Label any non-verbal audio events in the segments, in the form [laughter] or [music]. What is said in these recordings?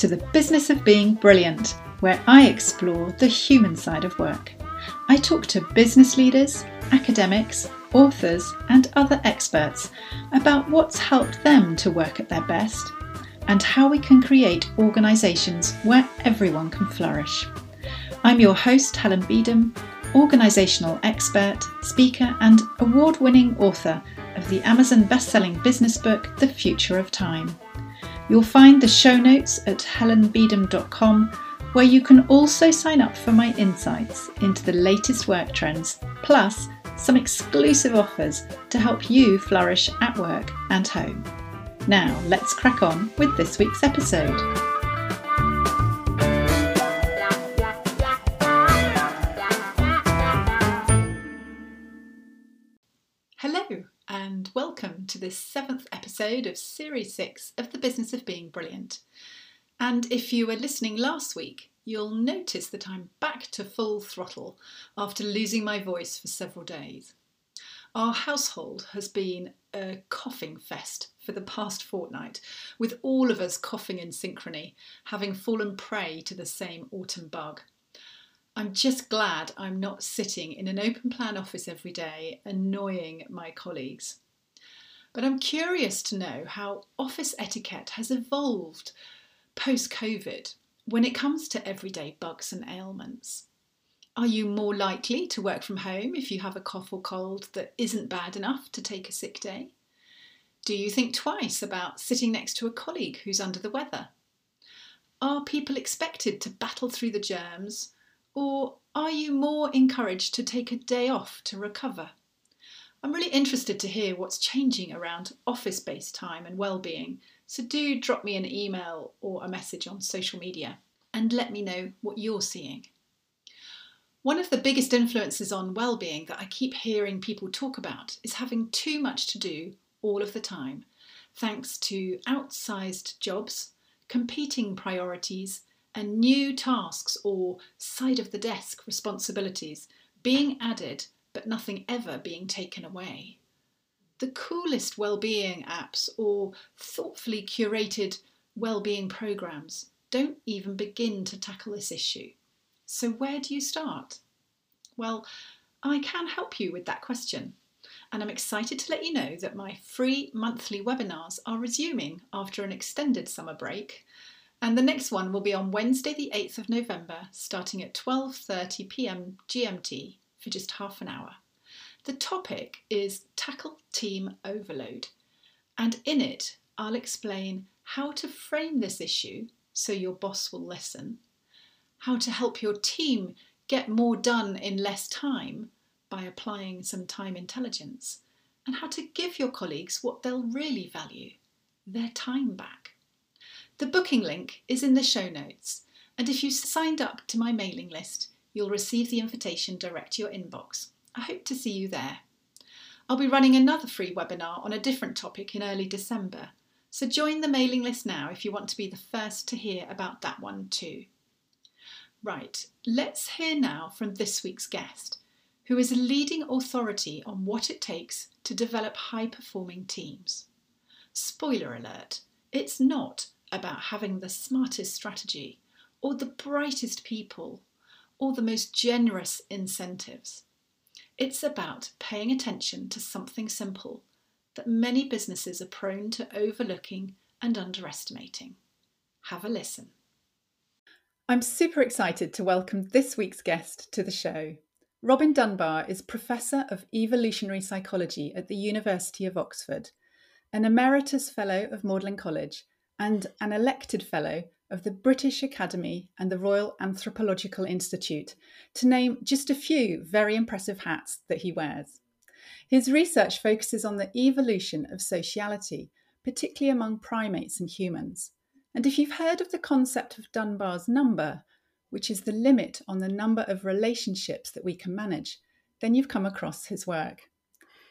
to the Business of Being Brilliant, where I explore the human side of work. I talk to business leaders, academics, authors, and other experts about what's helped them to work at their best and how we can create organisations where everyone can flourish. I'm your host, Helen Beedham, organisational expert, speaker, and award winning author of the Amazon best-selling business book, The Future of Time. You'll find the show notes at helenbeedham.com, where you can also sign up for my insights into the latest work trends, plus some exclusive offers to help you flourish at work and home. Now, let's crack on with this week's episode. Hello, and welcome this seventh episode of Series 6 of The Business of Being Brilliant. And if you were listening last week, you'll notice that I'm back to full throttle after losing my voice for several days. Our household has been a coughing fest for the past fortnight, with all of us coughing in synchrony, having fallen prey to the same autumn bug. I'm just glad I'm not sitting in an open plan office every day annoying my colleagues. But I'm curious to know how office etiquette has evolved post COVID when it comes to everyday bugs and ailments. Are you more likely to work from home if you have a cough or cold that isn't bad enough to take a sick day? Do you think twice about sitting next to a colleague who's under the weather? Are people expected to battle through the germs or are you more encouraged to take a day off to recover? I'm really interested to hear what's changing around office based time and well-being, so do drop me an email or a message on social media and let me know what you're seeing. One of the biggest influences on well-being that I keep hearing people talk about is having too much to do all of the time, thanks to outsized jobs, competing priorities, and new tasks or side of the desk responsibilities being added but nothing ever being taken away. The coolest well-being apps or thoughtfully curated well-being programs don't even begin to tackle this issue. So where do you start? Well, I can help you with that question. And I'm excited to let you know that my free monthly webinars are resuming after an extended summer break and the next one will be on Wednesday the 8th of November starting at 12:30 p.m. GMT for just half an hour. The topic is tackle team overload and in it I'll explain how to frame this issue so your boss will listen, how to help your team get more done in less time by applying some time intelligence, and how to give your colleagues what they'll really value their time back. The booking link is in the show notes, and if you signed up to my mailing list, you'll receive the invitation direct to your inbox. I hope to see you there. I'll be running another free webinar on a different topic in early December, so join the mailing list now if you want to be the first to hear about that one too. Right, let's hear now from this week's guest, who is a leading authority on what it takes to develop high performing teams. Spoiler alert, it's not about having the smartest strategy or the brightest people or the most generous incentives. It's about paying attention to something simple that many businesses are prone to overlooking and underestimating. Have a listen. I'm super excited to welcome this week's guest to the show. Robin Dunbar is Professor of Evolutionary Psychology at the University of Oxford, an Emeritus Fellow of Magdalen College, and an elected Fellow of the British Academy and the Royal Anthropological Institute, to name just a few very impressive hats that he wears. His research focuses on the evolution of sociality, particularly among primates and humans. And if you've heard of the concept of Dunbar's number, which is the limit on the number of relationships that we can manage, then you've come across his work.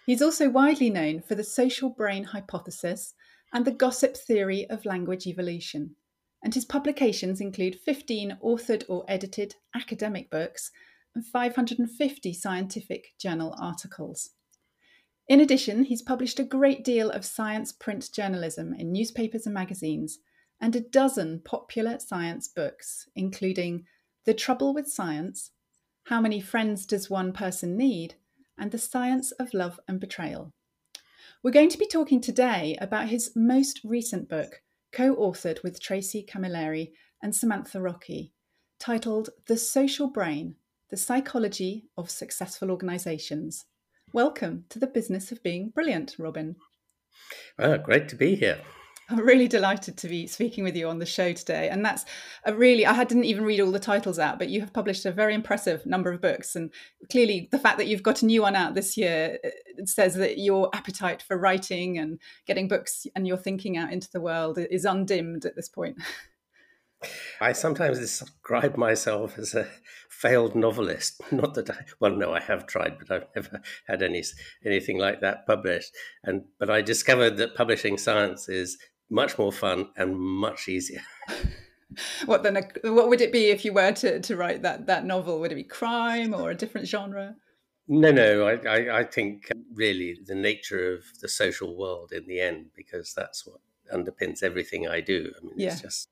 He's also widely known for the social brain hypothesis and the gossip theory of language evolution. And his publications include 15 authored or edited academic books and 550 scientific journal articles. In addition, he's published a great deal of science print journalism in newspapers and magazines, and a dozen popular science books, including The Trouble with Science, How Many Friends Does One Person Need, and The Science of Love and Betrayal. We're going to be talking today about his most recent book, co authored with Tracey Camilleri and Samantha Rockey, titled The Social Brain The Psychology of Successful Organizations. Welcome to the business of being brilliant, Robin. Oh, great to be here. I'm really delighted to be speaking with you on the show today. And that's a really, I didn't even read all the titles out, but you have published a very impressive number of books. And clearly, the fact that you've got a new one out this year uh, says that your appetite for writing and getting books and your thinking out into the world is undimmed at this point. [laughs] I sometimes describe myself as a failed novelist. [laughs] Not that I, well, no, I have tried, but I've never had any anything like that published. And but I discovered that publishing science is much more fun and much easier. [laughs] what then? Uh, what would it be if you were to, to write that that novel? Would it be crime or a different genre? No, no. I, I, I think really the nature of the social world in the end, because that's what underpins everything I do. I mean, yeah. it's just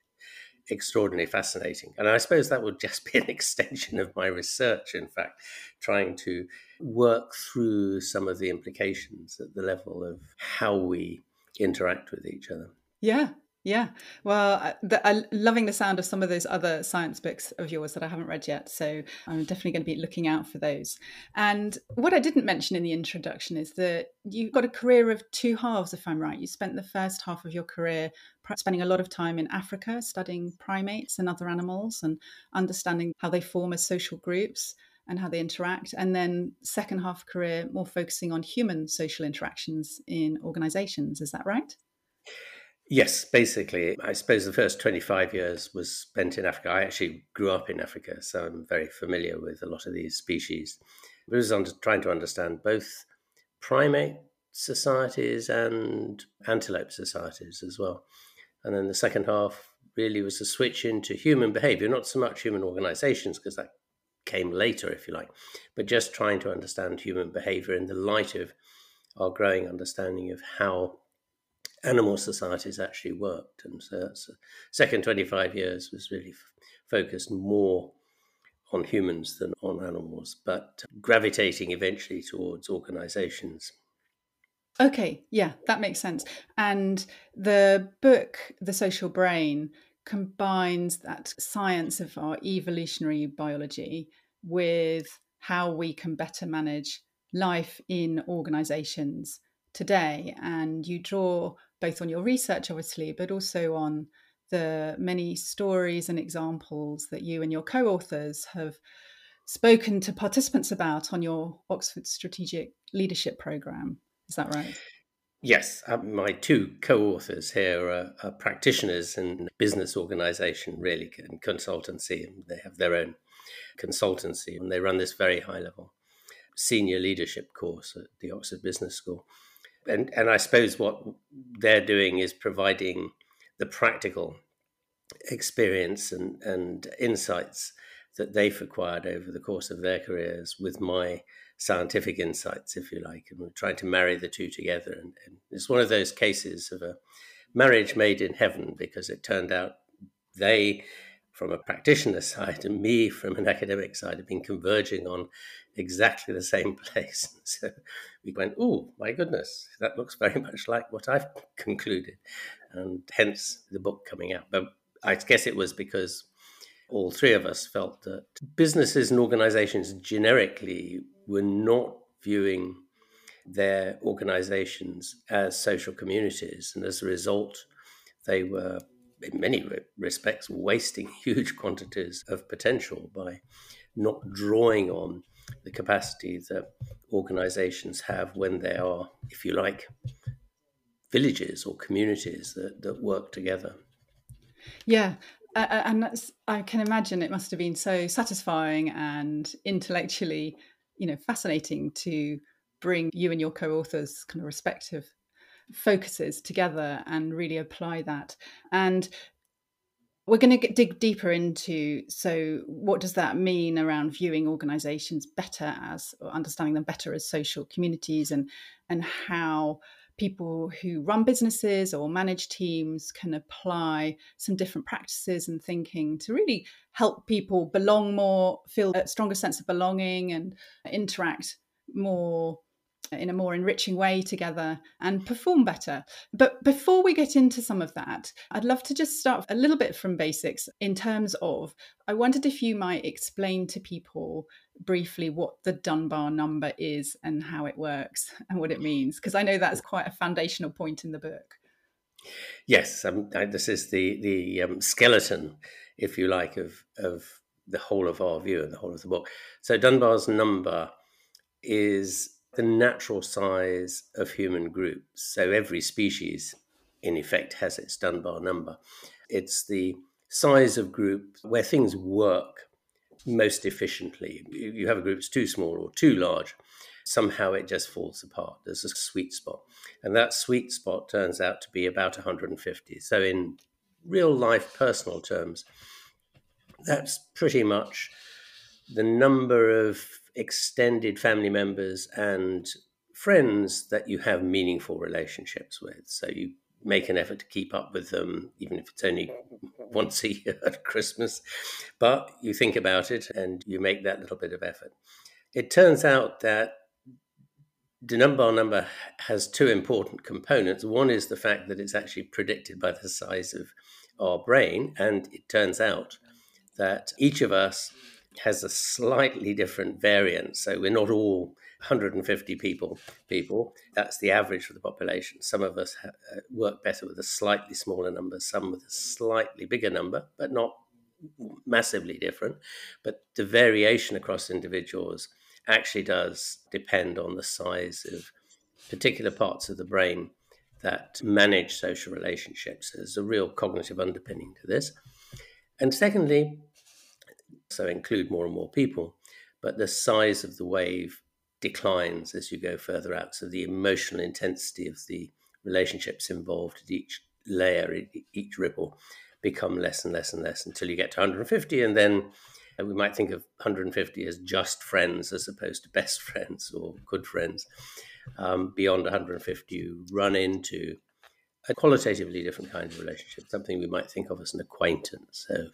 extraordinarily fascinating. And I suppose that would [laughs] just be an extension of my research, in fact, trying to work through some of the implications at the level of how we interact with each other. Yeah, yeah. Well, I'm loving the sound of some of those other science books of yours that I haven't read yet. So I'm definitely going to be looking out for those. And what I didn't mention in the introduction is that you've got a career of two halves, if I'm right. You spent the first half of your career spending a lot of time in Africa studying primates and other animals and understanding how they form as social groups and how they interact. And then, second half career, more focusing on human social interactions in organizations. Is that right? Yes, basically. I suppose the first 25 years was spent in Africa. I actually grew up in Africa, so I'm very familiar with a lot of these species. I was under, trying to understand both primate societies and antelope societies as well. And then the second half really was a switch into human behavior, not so much human organizations, because that came later, if you like, but just trying to understand human behavior in the light of our growing understanding of how animal societies actually worked. And so that's uh, second 25 years was really f- focused more on humans than on animals, but uh, gravitating eventually towards organizations. Okay, yeah, that makes sense. And the book, The Social Brain, combines that science of our evolutionary biology with how we can better manage life in organizations today. And you draw both on your research, obviously, but also on the many stories and examples that you and your co authors have spoken to participants about on your Oxford Strategic Leadership Programme. Is that right? Yes, uh, my two co-authors here are, are, practitioners in business organization, really, and consultancy, they have their own consultancy, and they run this very high-level senior leadership course at the Oxford Business School. And and I suppose what they're doing is providing the practical experience and, and insights that they've acquired over the course of their careers with my scientific insights, if you like, and we're trying to marry the two together. And, and, it's one of those cases of a marriage made in heaven because it turned out they, from a practitioner [laughs] side, and me from an academic side, have been converging on exactly the same [laughs] place. So we went, oh, my goodness, that looks very [laughs] much like what I've [laughs] concluded. And hence the book coming out. But I guess it was because all three of us felt that businesses and organizations generically were not viewing their organizations as social communities. And as a result, they were, in many respects, wasting huge quantities of potential by not drawing on the capacity that organizations have when they are, if you like, villages or communities that, that work together. Yeah, uh, and I can imagine it must have been so satisfying and intellectually, you know, fascinating to bring you and your co-authors kind of respective focuses together and really apply that. And we're going to dig deeper into so what does that mean around viewing organizations better as or understanding them better as social communities and and how people who run businesses or manage teams can apply some different practices and thinking to really help people belong more, feel a stronger sense of belonging, and interact more in a more enriching way together and perform better. But before we get into some of that, I'd love to just start a little bit from basics in terms of I wondered if you might explain to people briefly what the Dunbar number is and how it works and what it means, because I know that's quite a foundational point in the book. Yes, um, this is the the um, skeleton, if you like, of of the whole of our view and the whole of the book. So Dunbar's number is the natural size of human groups. So every species, in effect, has its Dunbar number. It's the size of group where things work most efficiently. You have a group that's too small or too large, somehow it just falls apart. There's a sweet spot. And that sweet spot turns out to be about 150. So, in real life personal terms, that's pretty much the number of extended family members and friends that you have meaningful relationships with. So you make an effort to keep up with them, even if it's only once a year [laughs] at Christmas. But you think about it and you make that little bit of effort. It turns out that the Dunbar number has two important components. One is the fact that it's actually predicted by the size of our brain, and it turns out that each of us has a slightly different variance. So we're not all 150 people. People that's the average for the population. Some of us ha- uh, work better with a slightly smaller number, some with a slightly bigger number, but not massively different. But the variation across individuals actually does depend on the size of particular parts of the brain that manage social relationships. There's a real cognitive underpinning to this. And secondly, so include more and more people, but the size of the wave declines as you go further out. So the emotional intensity of the relationships involved at each layer, each ripple, become less and less and less until you get to 150, and then uh, we might think of 150 as just friends as opposed to [laughs] best friends or good friends. Um, beyond 150, you run into a qualitatively different kind of relationship, something we might think of as an acquaintance. So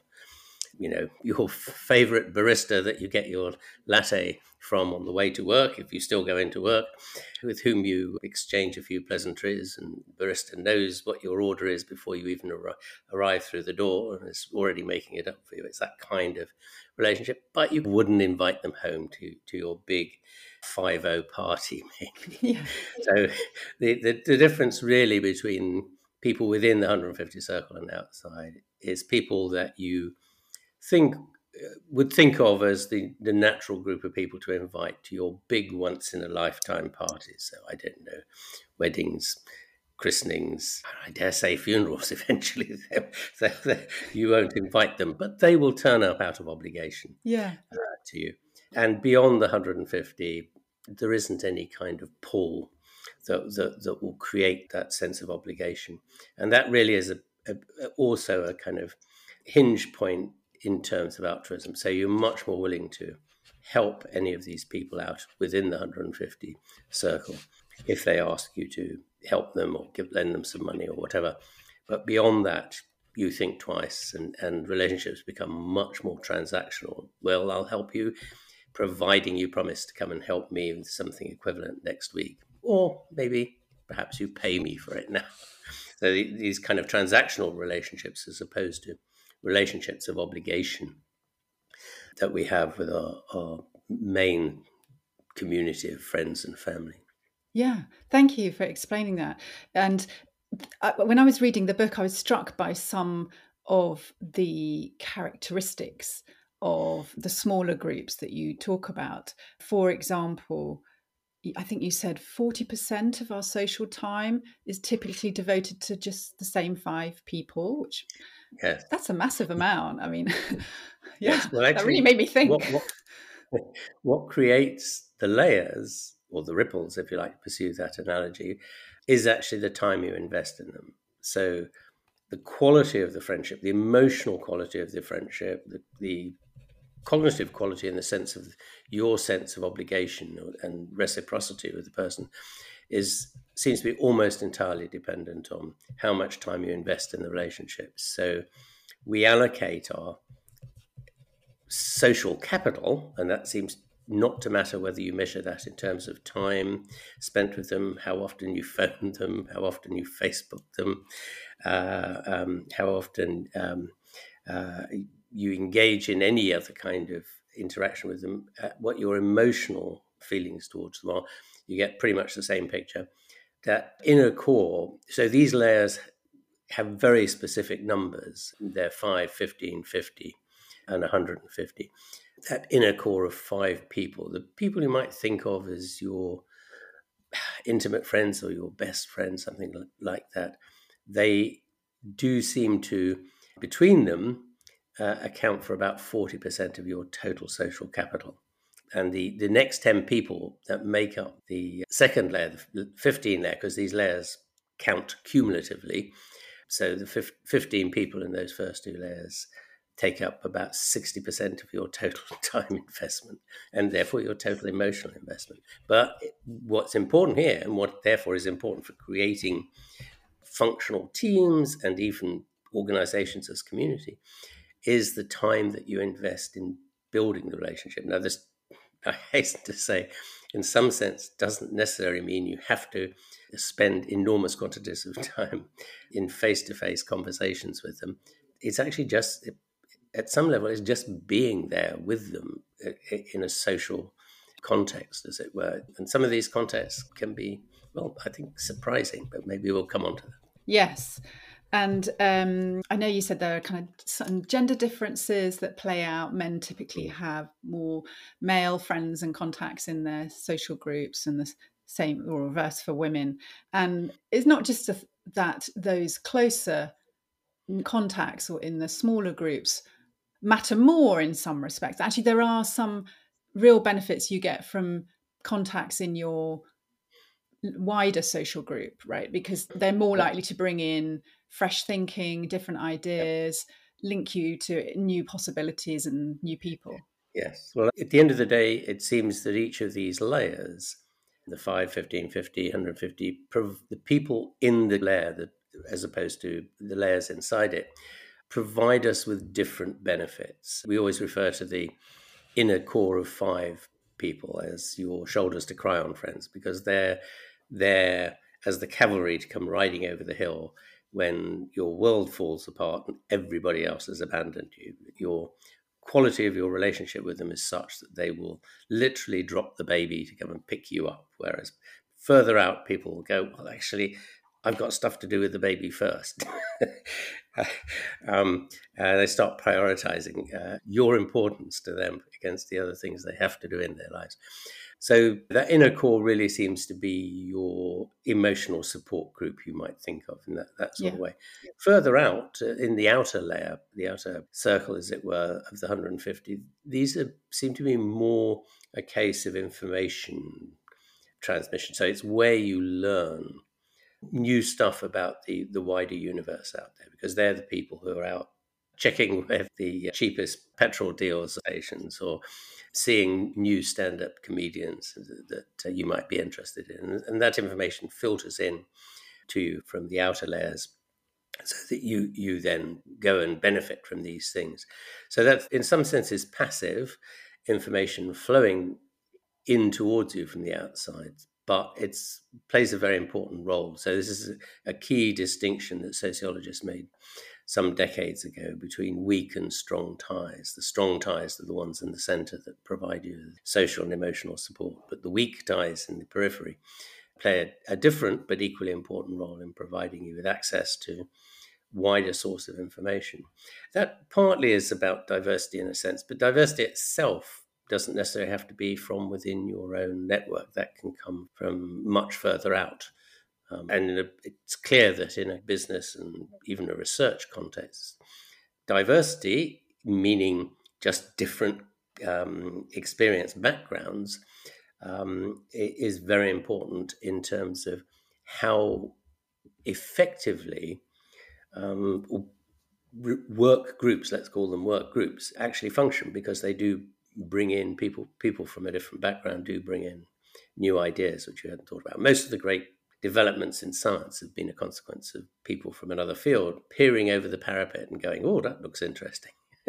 you know your favorite barista that you get your latte from on the way to work if you still go into work with whom you exchange a few pleasantries and barista knows what your order is before you even ar- arrive through the door and is already making it up for you. It's that kind of relationship. But you wouldn't invite them home to to your big 5 party [laughs] maybe. Yeah. so the, the the difference really between people within the 150 circle and outside is people that you think would think of as the, the natural group of people to invite to your big once in a lifetime parties. So I don't know, weddings, christenings, I dare say funerals [laughs] eventually. [laughs] so you won't invite them, but they will turn up out of obligation yeah. Uh, to you. And beyond the 150, there isn't any kind of pull that, that, that will create that sense of obligation. And that really is a, a, also a kind of hinge point in terms of altruism. So you're much more willing to help any of these people out within the 150 circle if they ask you to help them or give, lend them some money or whatever. But beyond that, you think twice and, and relationships become much more transactional. Well, I'll help you, providing you promise to come and help me with something equivalent next week. Or maybe perhaps you pay me for it now. [laughs] So these kind of transactional relationships as opposed to relationships of obligation that we have with our, our main community of friends and family. Yeah, thank you for explaining that. And I, when I was reading the book, I was struck by some of the characteristics of the smaller groups that you talk about. For example, I think you said 40% of our social time is typically devoted to just the same five people, which Yes. That's a massive amount. I mean, [laughs] yeah, yes. well, actually, that really made me think. What, what, [laughs] what, creates the layers or the ripples, if you like to pursue that analogy, is actually the time you invest in them. So the quality of the friendship, the emotional quality of the friendship, the, the cognitive quality in the sense of your sense of obligation and reciprocity with the person is seems to be almost entirely dependent on how much time you invest in the relationships. So we allocate our social capital, and that seems not to matter whether you measure that in terms of time spent with them, how often you [laughs] phone them, how often you Facebook them, uh, um, how often um, uh, you engage in any other kind of interaction with them, uh, what your emotional feelings towards them are, you get pretty much the same picture. That inner core, so these layers have very specific numbers. They're 5, 15, 50, and 150 that inner core of five people, the people you might think of as your intimate friends or your best friends, something like that, they do seem to, between them, uh, account for about 40% of your total social capital. And the, the next 10 people that make up the second layer, the 15 layer, because these layers count cumulatively. So the 15 people in those first two layers take up about 60% of your total [laughs] time investment and therefore your total emotional investment. But what's important here, and what therefore is important for creating functional teams and even organizations as community, is the time that you invest in building the relationship. Now, this, [laughs] I hasten to say, in some sense, doesn't necessarily mean you have to spend enormous quantities of [laughs] time in face to face conversations with them. It's actually just at some level, it's just being there with them uh, in a social context, as it were. And some of these contexts can be, well, I think surprising, but maybe we'll come on to that. Yes. And um, I know you said there are kind of some gender differences that play out. Men typically mm. have more male friends and contacts in their social groups, and the same or reverse for women. And it's not just that those closer contacts or in the smaller groups matter more in some respects. Actually, there are some real benefits you get from contacts in your wider social group, right? Because they're more likely to bring in fresh thinking, different ideas, link you to new possibilities and new people. Yes. Well, at the end of the day, it seems that each of these layers, the 5, 15, 50, 150, the people in the layer, that, as opposed to the layers inside it, provide us with different benefits. We always refer to the inner core of five people as your shoulders to cry on friends because they're there as the cavalry to come riding over the hill when your world falls apart and everybody else has abandoned you. Your quality of your relationship with them is such that they will literally drop the baby to come and pick you up. Whereas further out, people will go, Well, actually, I've got stuff to do with the baby first. [laughs] um, they start prioritizing uh, your importance to them against the other things they have to do in their lives. So that inner core really seems to be your emotional support group, you might think of in that, that sort yeah. of way. Further out, uh, in the outer layer, the outer circle, as it were, of the 150, these are, seem to be more a case of information transmission. So it's where you learn new stuff about the, the wider universe out there because they're the people who are out checking with the cheapest petrol deals stations or seeing new stand-up comedians that, uh, you might be interested in. And that information filters in to you from the outer layers so that you you then go and benefit from these things. So that in some sense is passive information flowing in towards you from the outside but it plays a very important role. So this is a key distinction that sociologists made some decades ago between weak and strong ties. The strong ties are the ones in the center that provide you with social and emotional support, but the weak ties in the periphery play a, a different but equally important role in providing you with access to wider source of information. That partly is about diversity in a sense, but diversity itself doesn't necessarily have to be from within your own network. That can come from much further out. Um, and it's clear that in a business and even a research context, diversity, meaning just different um, experience backgrounds, um, is very important in terms of how effectively um, work groups, let's call them work groups, actually function because they do bring in people people from a different background do bring in new ideas which you hadn't thought about. Most of the great developments in science have been a consequence of people from another field peering over the parapet and going, oh, that looks interesting. [laughs]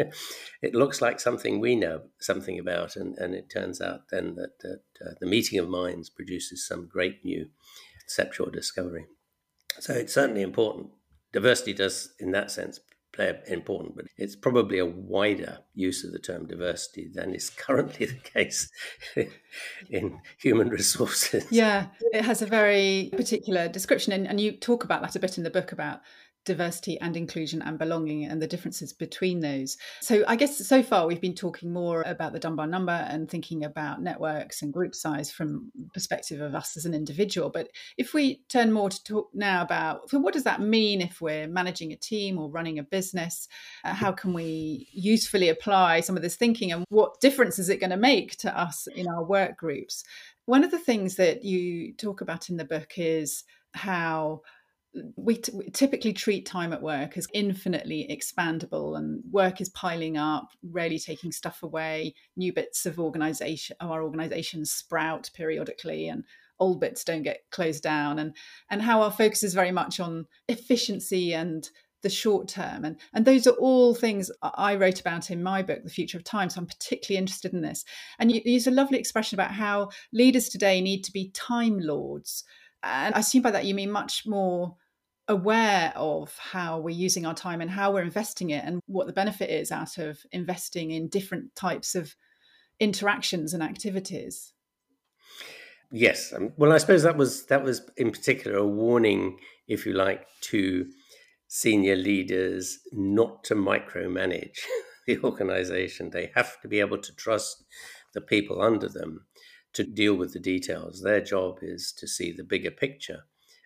it looks like something we know something about, and, and it turns out then that, that uh, the meeting of minds produces some great new conceptual discovery. So it's certainly important. Diversity does, in that sense, play important, but it's probably a wider use of the term diversity than is currently the case [laughs] in human resources. Yeah, it has a very particular description, and, and you talk about that a bit in the book about diversity and inclusion and belonging and the differences between those. So I guess so far we've been talking more about the Dunbar number and thinking about networks and group size from perspective of us as an individual. But if we turn more to talk now about so what does that mean if we're managing a team or running a business? Uh, how can we usefully apply some of this thinking and what difference is it going to make to us in our work groups? One of the things that you talk about in the book is how we, t- we, typically treat time at work as infinitely expandable and work is piling up rarely taking stuff away. New bits of organization of our organizations sprout periodically and old bits don't get closed down and and how our focus is very much on efficiency and the short term and and those are all things i wrote about in my book the future of time so i'm particularly interested in this. And you, you use a lovely expression about how leaders today need to be time lords and i assume by that you mean much more aware of how we're using our time and how we're investing it and what the benefit is out of investing in different types of interactions and activities. Yes um, well i suppose that was that was in particular a warning if you like to senior leaders not to micromanage [laughs] the organization. They have to be able to trust the people under them to deal with the details. Their job is to see the bigger picture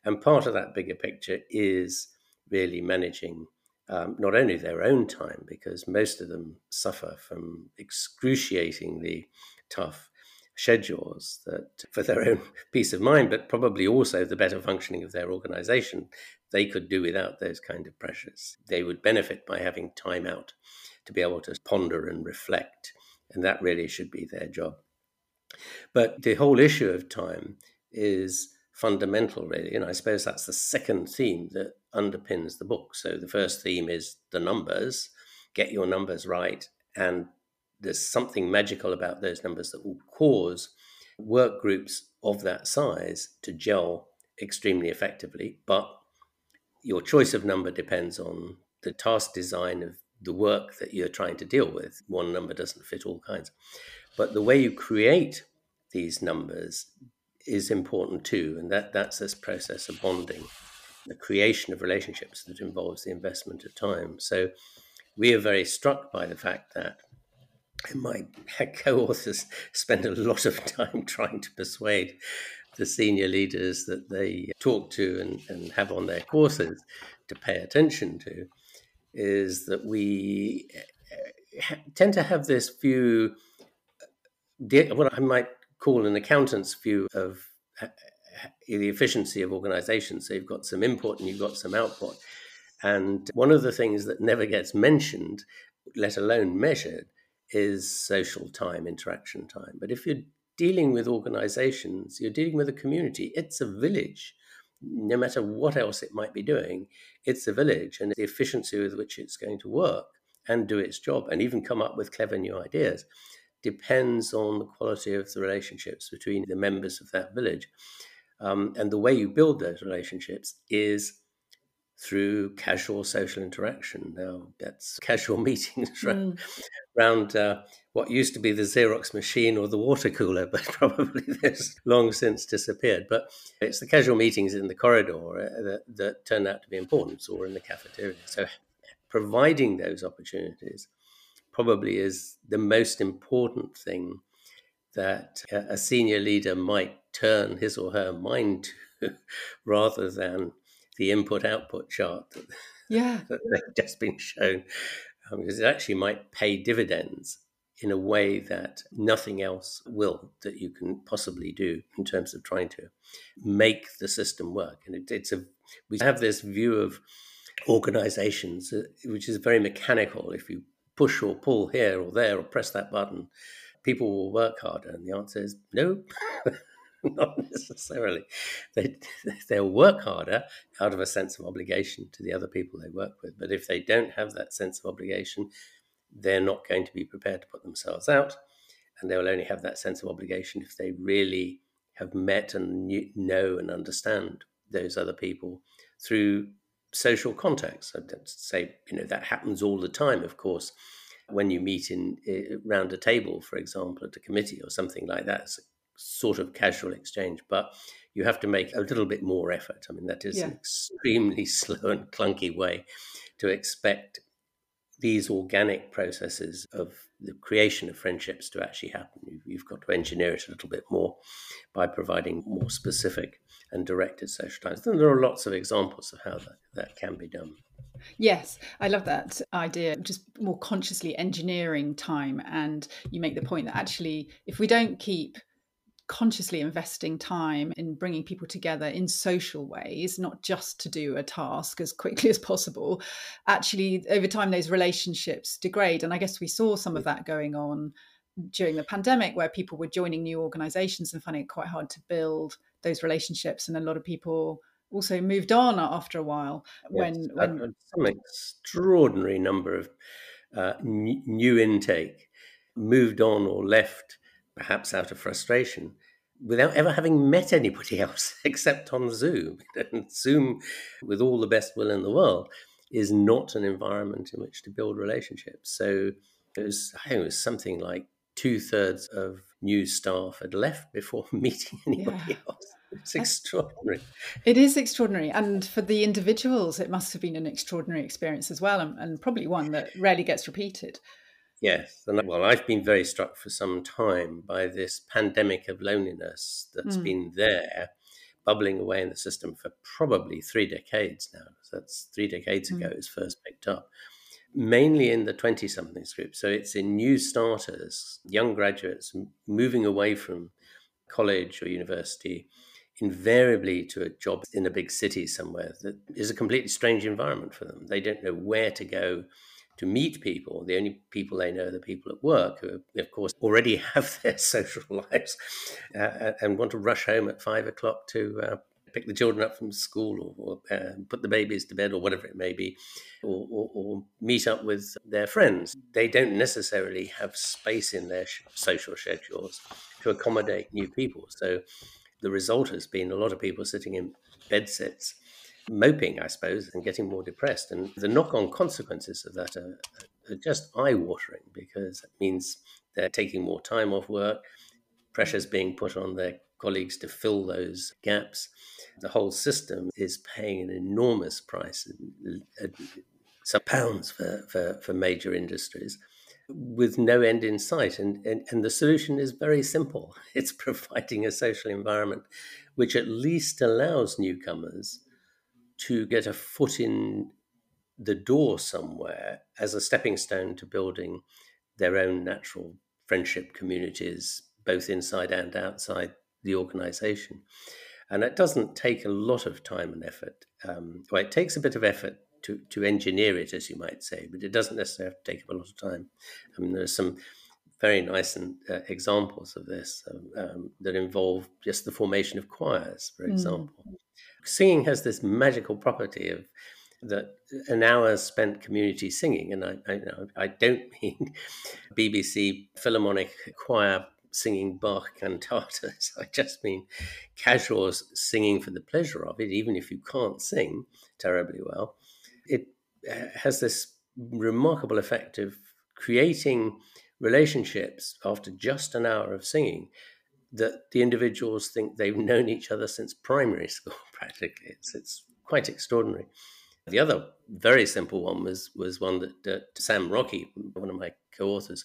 and part of that bigger picture is really managing um, not only their own time, because most of them suffer from excruciatingly tough schedules that for their own [laughs] peace of mind, but probably also the better functioning of their organization, they could do without those kind of pressures. They would benefit by having time out to be able to ponder and reflect, and that really should be their job. But the whole issue of time is fundamental, really. And I suppose that's the second theme that underpins the book. So the first theme is the numbers, get your numbers right. And there's something magical about those numbers that will cause work groups of that size to gel extremely effectively. But your choice of number depends on the task design of the work that you're trying to deal with. One number doesn't fit all kinds. But the way you create these numbers is important too, and that that's this process of bonding, the creation of relationships that involves the investment of time. So we are very struck by the fact that my [laughs] co-authors spend a lot of time trying to persuade the senior leaders that they talk to and, and have on their courses to pay attention to is that we eh, tend to have this view what I might call an accountant's view of uh, uh, the efficiency of organizations. So you've got some input and you've got some output. And one of the things that never gets mentioned, let alone measured, is social time, interaction time. But if you're dealing with organizations, you're dealing with a community, it's a village. No matter what else it might be doing, it's a village and the efficiency with which it's going to work and do its job and even come up with clever new ideas depends on the quality of the relationships between the members of that village. Um, and the way you build those relationships is through casual social interaction. Now, that's [laughs] casual meetings around, mm. around uh, what used to be the Xerox machine or the water cooler, [laughs] but probably [laughs] there's long since disappeared. But it's the casual meetings in the corridor uh, that, that turn out to be important, or in the cafeteria. So, providing those opportunities probably is the most important thing that a senior leader might turn his or her mind to [laughs] rather than the input output chart that, yeah. [laughs] that they've just been shown, um, because it actually might pay dividends in a way that nothing else will that you can possibly do in terms of trying to make the system work. And it, it's a we have this view of organizations uh, which is very mechanical. If you push or pull here or there or press that button, people will work harder. And the answer is no. [laughs] not necessarily. They [laughs] they'll work harder out of a sense of obligation to the other people they work with. But if they don't have that sense of obligation, they're not going to be prepared to put themselves out, and they will only have that sense of obligation if they really have met and know and understand those other people through social context. I'd say you know that happens all the time, of course. When you meet in eh, around a table, for example, at a committee or something like that, it's a sort of casual exchange, but you have to make a little bit more effort. I mean, that is yeah. an extremely [laughs] slow and clunky way to expect these organic processes of the creation of friendships to actually happen. You've got to engineer it a little bit more by providing more specific and directed social times. And there are lots of examples of how that, that can be done. Yes, I love that idea, just more consciously engineering time. And you make the point that actually, if we don't keep consciously investing time in bringing people together in social ways, not just to do a task as quickly as possible, actually, over time, those relationships degrade. And I guess we saw some of that going on during the pandemic, where people were joining new organizations and finding it quite hard to build those relationships. And a lot of people also moved on after a while when, yes, when... some extraordinary number of uh, new intake moved on or left perhaps out of frustration, without ever having met anybody [laughs] else except on Zoom. And Zoom, with all the best will in the world, is not an environment in which to build relationships. So it was, I think it was something like two thirds of new staff had left before [laughs] meeting anybody yeah. else. It's extraordinary. It is extraordinary. And for the individuals, it must have been an extraordinary experience as well, and, and probably one that rarely gets repeated. Yes, and well, I've been very struck for some time by this pandemic of loneliness that's mm. been there, bubbling away in the system for probably three decades now. So that's three decades mm. ago it was first picked up, mainly in the 20 somethings group. So it's in new starters, young graduates moving away from college or university, invariably to a job in a big city somewhere that is a completely strange environment for them. They don't know where to go to meet people. The only people they know are the people at work, who, of course, already [laughs] have their social lives uh, and want to rush home at five o'clock to uh, pick the children up from school or, or uh, put the babies to bed or whatever it may be, or, or, or, meet up with their friends. They don't necessarily have space in their social schedules to accommodate new people. So the result has been a lot of people sitting in bed sets, moping, I suppose, and getting more depressed. And the knock on consequences of that are, are just eye watering because it means they're taking more time off work, pressure's being put on their colleagues to fill those gaps. The whole system is paying an enormous price, uh, some pounds for, for, for major industries with no end in sight. And, and, and the solution is very simple [laughs] it's providing a social environment which at least allows newcomers to get a foot in the door somewhere as a stepping stone to building their own natural friendship communities, both inside and outside the organization. And it doesn't take a lot of time and effort. Um, well, it takes a bit of effort to, to engineer it, as you might say, but it doesn't necessarily have to take up a lot of time. I mean, there's some very nice and, uh, examples of this um, that involve just the formation of choirs, for hmm. example. Mm singing has this magical property of that an hour spent community singing, and I, I, I don't [laughs] mean BBC Philharmonic Choir singing Bach cantatas. [laughs] I just mean casuals singing for the pleasure of it, even if you can't sing terribly well. It uh, has this remarkable effect of creating relationships after just an hour of singing that the individuals think they've known each other since primary [laughs] school, practically. It's, it's quite extraordinary. The other very simple one was, was one that, that Sam Rockey one of my co authors,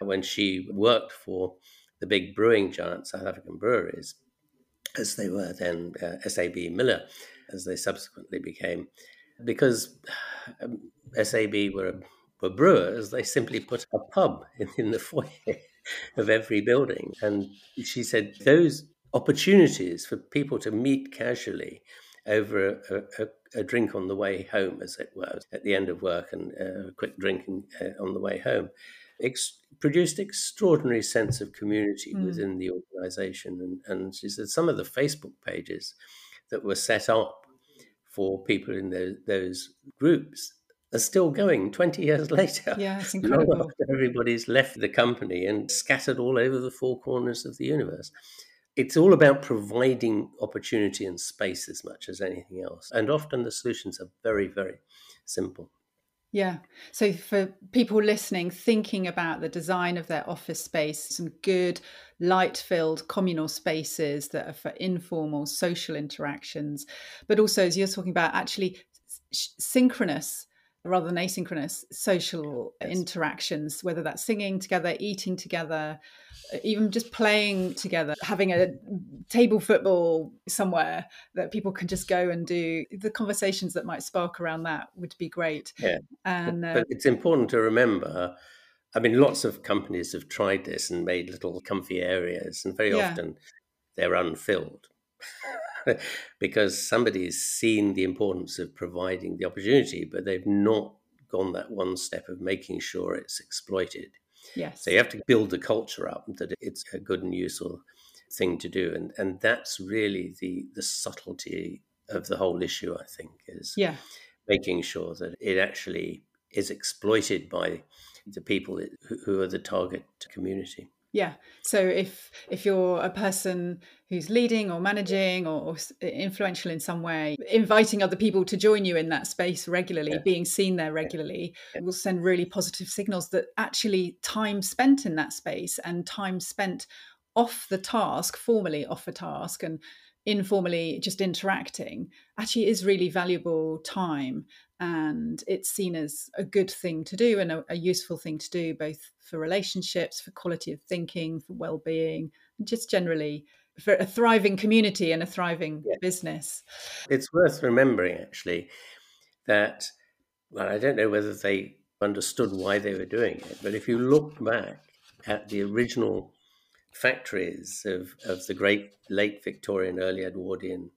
when she worked for the big brewing giant South African breweries, as they were then uh, SAB Miller, as they subsequently became, because um, SAB were, were brewers, they simply put a pub in, in the foyer of every building. And she said those opportunities for people to meet casually over a, a, a, drink on the way home, as it were, at the end of work and uh, a quick drinking uh, on the way home, ex- produced extraordinary sense of community Mm. within the organization. And, and she said some of the Facebook pages that were set up for people in those, those groups are still going 20 years [laughs] later. Yeah, it's [laughs] incredible. after everybody's left the company and scattered all over the four corners of the universe. It's all about providing opportunity and space as much as anything else. And often the solutions are very, very simple. Yeah. So for people listening, thinking about the design of their office space, some good light filled communal spaces that are for informal social interactions, but also as you're talking about, actually synchronous rather than asynchronous social Yes. interactions, whether that's singing together, eating together, uh, even just playing together, having a table football somewhere that people can just go and do. The conversations that might spark around that would be great. Yeah. And uh, But it's important to remember. I mean, lots of companies have tried this and made little comfy areas, and very Yeah. often they're unfilled [laughs] because somebody's seen the importance of providing the opportunity, but they've not gone that one step of making sure it's exploited. yes. So you have to build the culture up that it's a good and useful thing to do, and and that's really the the subtlety of the whole issue. I think is yeah. making sure that it actually is exploited by the people who are the target community. Yeah. So if if you're a person who's leading or managing or, or influential in some way, inviting other people to join you in that space regularly, Yeah. being seen there regularly, Yeah. will send really positive signals that actually time spent in that space and time spent off the task, formally off a task, and informally just interacting actually is really valuable time and it's seen as a good thing to do and a, a useful thing to do both for relationships for quality of thinking for well-being and just generally for a thriving community and a thriving Yeah. business It's worth remembering actually that well, I don't know whether they understood why they were doing it, but if you look back at the original factories of, of the great late Victorian, early Edwardian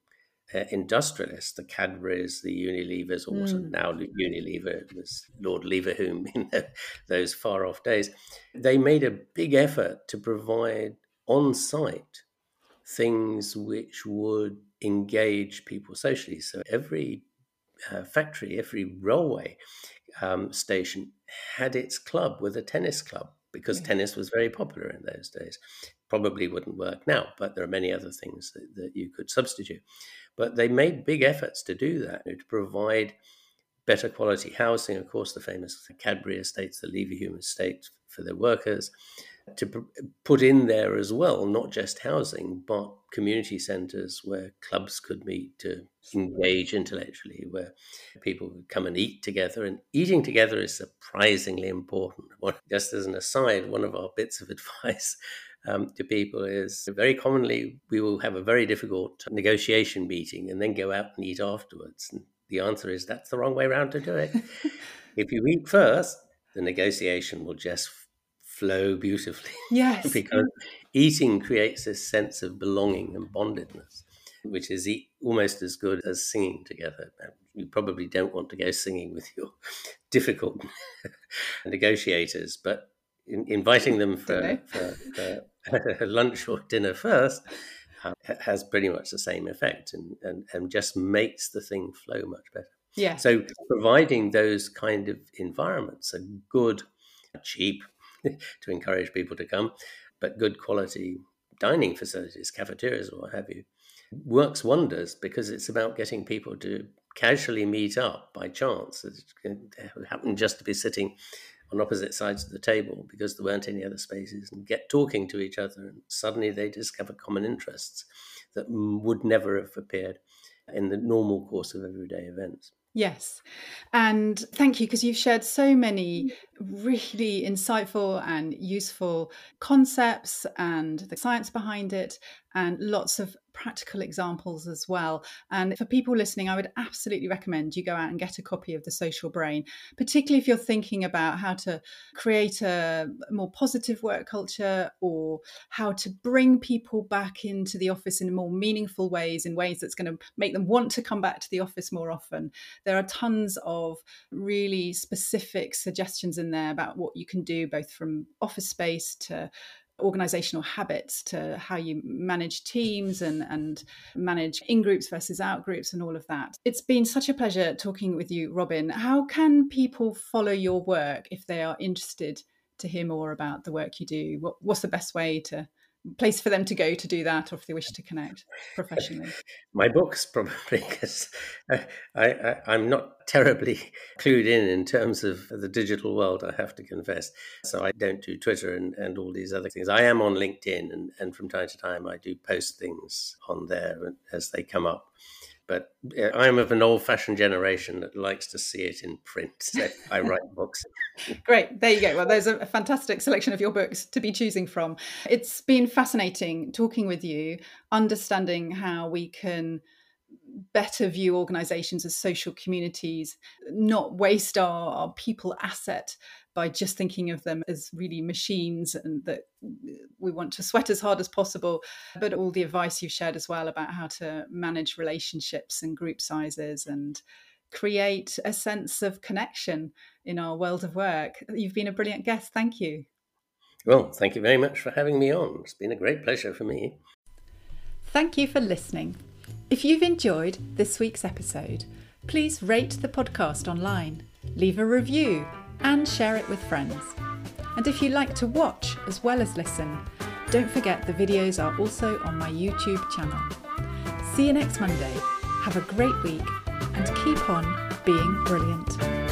uh, industrialists, the Cadburys, the Unilevers, or Mm. now Unilever, it was Lord Leverhulme in [laughs] the, those far off days, they made a big effort to provide on site things which would engage people socially. So every uh, factory, every railway um, station had its club with a tennis club because Yeah. tennis was very popular in those days. Probably wouldn't work now, but there are many other things that, that you could substitute. But they made big efforts to do that, you know, to provide better quality housing. Of course, the famous Cadbury estates, the Leverhulme estate for their workers, to put in there as well, not just housing, but community centres where clubs could meet to engage intellectually, where people would come and eat together. And eating together is surprisingly important. Just as an aside, one of our bits of [laughs] advice um, to people is very commonly we will have a very difficult negotiation meeting and then go out and eat afterwards. And the answer is that's the wrong way around to do it. [laughs] if you eat first, the negotiation will just flow beautifully yes [laughs] because eating creates this sense of belonging and bondedness, which is almost as good as singing together. You probably don't want to go singing with your [laughs] difficult negotiators, but in, inviting them for, for, for [laughs] lunch or dinner first has pretty much the same effect and, and, and just makes the thing flow much better. yeah So providing those kind of environments are good, cheap [laughs] to encourage people to come, but good quality dining facilities, cafeterias, or what have you, works wonders because it's about getting people to casually meet up by chance. It happened just to be sitting on opposite sides of the table because there weren't any other spaces and get talking to each other and suddenly they discover common interests that would never have appeared in the normal course of everyday events. Yes. And thank you because you've shared so many mm. really insightful and useful concepts and the science behind it, and lots of practical examples as well. And for people listening, I would absolutely recommend you go out and get a copy of The Social Brain, particularly if you're thinking about how to create a more positive work culture or how to bring people back into the office in more meaningful ways, in ways that's going to make them want to come back to the office more often. There are tons of really specific suggestions in there about what you can do, both from office space to organizational habits to how you manage teams and, and manage in groups versus out groups and all of that. It's been such a pleasure talking with you, Robin. How can people follow your work if they are interested to hear more about the work you do? What, what's the best way to place for them to go to do that or if they wish to connect professionally? [laughs] My books, probably, [laughs] because I, I, I'm not terribly [laughs] clued in in terms of the digital world, I have to confess. So I don't do Twitter and, and all these other things. I am on LinkedIn, and, and from time to time I do post things on there as they come up but uh, I'm of an old fashioned generation that likes to see it in print. So I [laughs] write books. Great. There you go. Well, there's a fantastic selection of your books to be choosing from. It's been fascinating talking with you, understanding how we can better view organizations as social communities, not waste our, our people asset by just thinking of them as really machines and that we want to sweat as hard as possible. But all the advice you've shared as well about how to manage relationships and group sizes and create a sense of connection in our world of work. You've been a brilliant guest. Thank you. Well, thank you very much for having me on. It's been a great pleasure for me. Thank you for listening. If you've enjoyed this week's episode, please rate the podcast online, leave a review and share it with friends. And if you like to watch as well as listen, don't forget the videos are also on my YouTube channel. See you next Monday. Have a great week and keep on being brilliant.